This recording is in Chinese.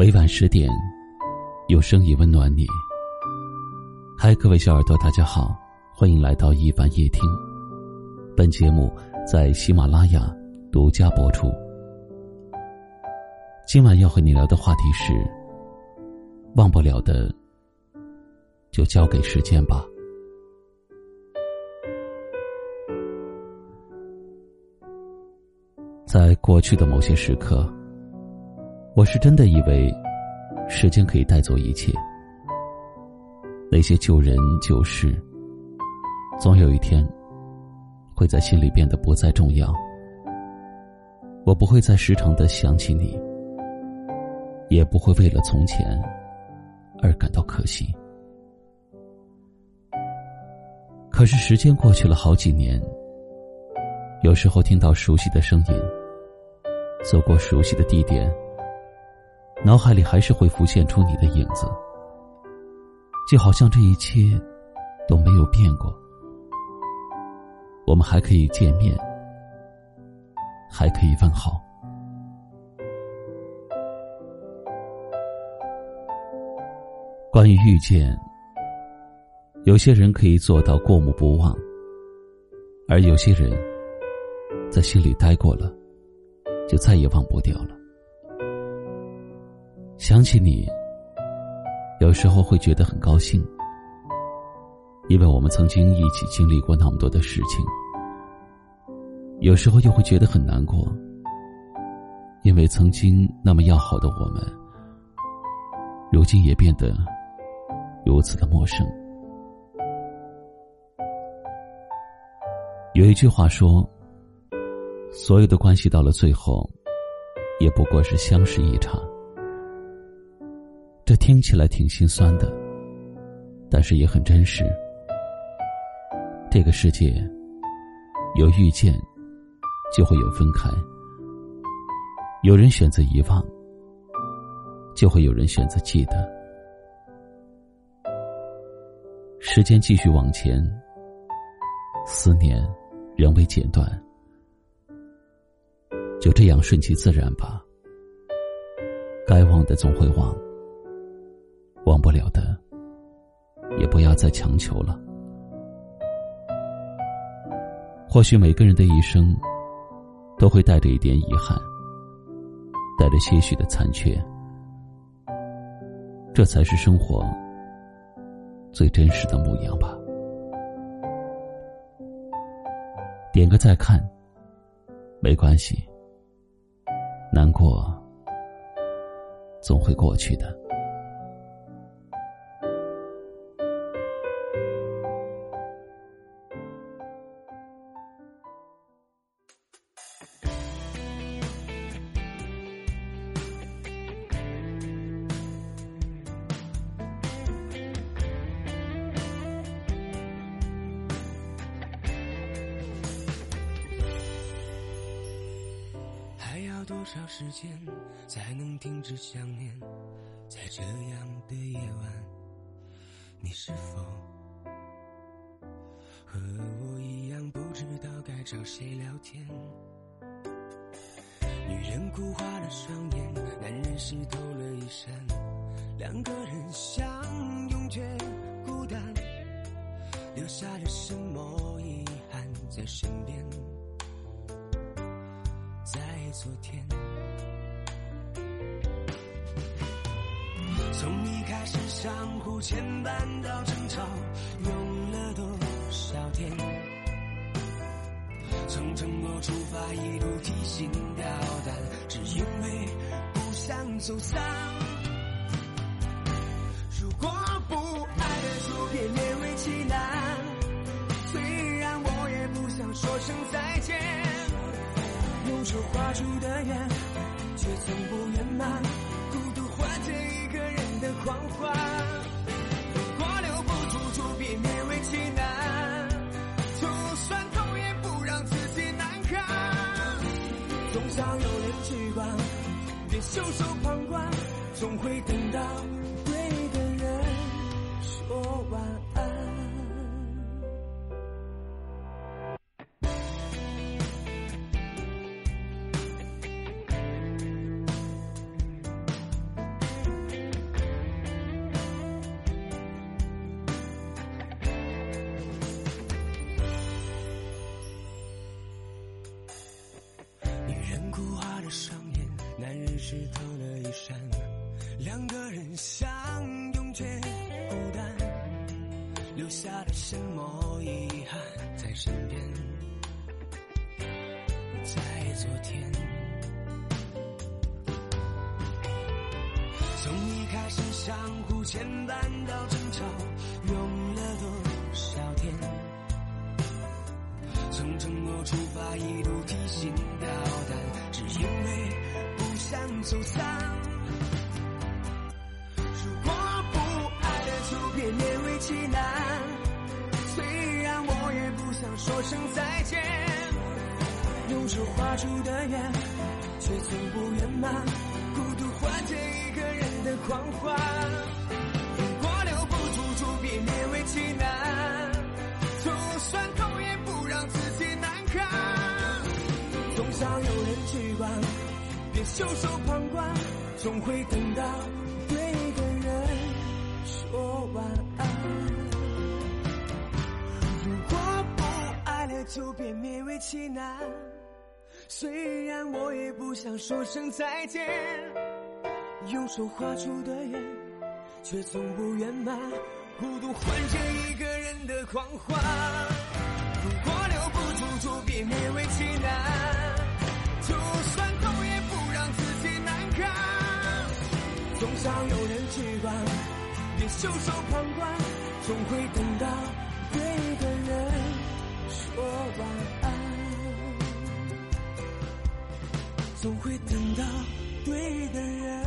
每晚十点，有声音温暖你。嗨，各位小耳朵，大家好，欢迎来到一凡夜听。本节目在喜马拉雅独家播出。今晚要和你聊的话题是：忘不了的，就交给时间吧。在过去的某些时刻，我是真的以为，时间可以带走一切。那些旧人旧事，总有一天，会在心里变得不再重要。我不会再时常的想起你，也不会为了从前，而感到可惜。可是时间过去了好几年，有时候听到熟悉的声音。走过熟悉的地点，脑海里还是会浮现出你的影子，就好像这一切都没有变过。我们还可以见面，还可以问好。关于遇见，有些人可以做到过目不忘，而有些人，在心里待过了。就再也忘不掉了。想起你，有时候会觉得很高兴，因为我们曾经一起经历过那么多的事情；有时候又会觉得很难过，因为曾经那么要好的我们，如今也变得如此的陌生。有一句话说。所有的关系到了最后，也不过是相识一场。这听起来挺心酸的，但是也很真实。这个世界，有遇见，就会有分开；有人选择遗忘，就会有人选择记得。时间继续往前，思念仍未剪断。就这样顺其自然吧，该忘的总会忘，忘不了的，也不要再强求了。或许每个人的一生，都会带着一点遗憾，带着些许的残缺，这才是生活最真实的模样吧。点个再看，没关系。难过，总会过去的。多少时间才能停止想念？在这样的夜晚，你是否和我一样不知道该找谁聊天？女人哭花了双眼，男人湿透了衣衫，两个人相拥却孤单，留下了什么遗憾在身边？昨天，从一开始相互牵绊到争吵，用了多少天？从承诺出发，一路提心吊胆，只因为不想走散。手画出的圆，却从不圆满。孤独换着一个人的狂欢。如果留不住，就别勉为其难。就算痛，也不让自己难堪。总想有人去管，别袖手旁观，总会等到对的人说晚安。湿透了衣衫，两个人相拥却孤单，留下了什么遗憾在身边？在昨天，从一开始相互牵绊到争吵，用了多少天？从承诺出发，一路提醒，走散。如果不爱了，就别勉为其难。虽然我也不想说声再见，用手画出的圆，却从不圆满。孤独换借一个人的狂欢。如果留不住，就别勉为其难。就算痛，也不让自己难堪。总想有人去管，别袖手旁观，总会等到对的人说晚安。如果不爱了，就别勉为其难。虽然我也不想说声再见，用手画出的圆，却从不圆满。孤独换着一个人的狂欢。袖手旁观，总会等到对的人说晚安。总会等到对的人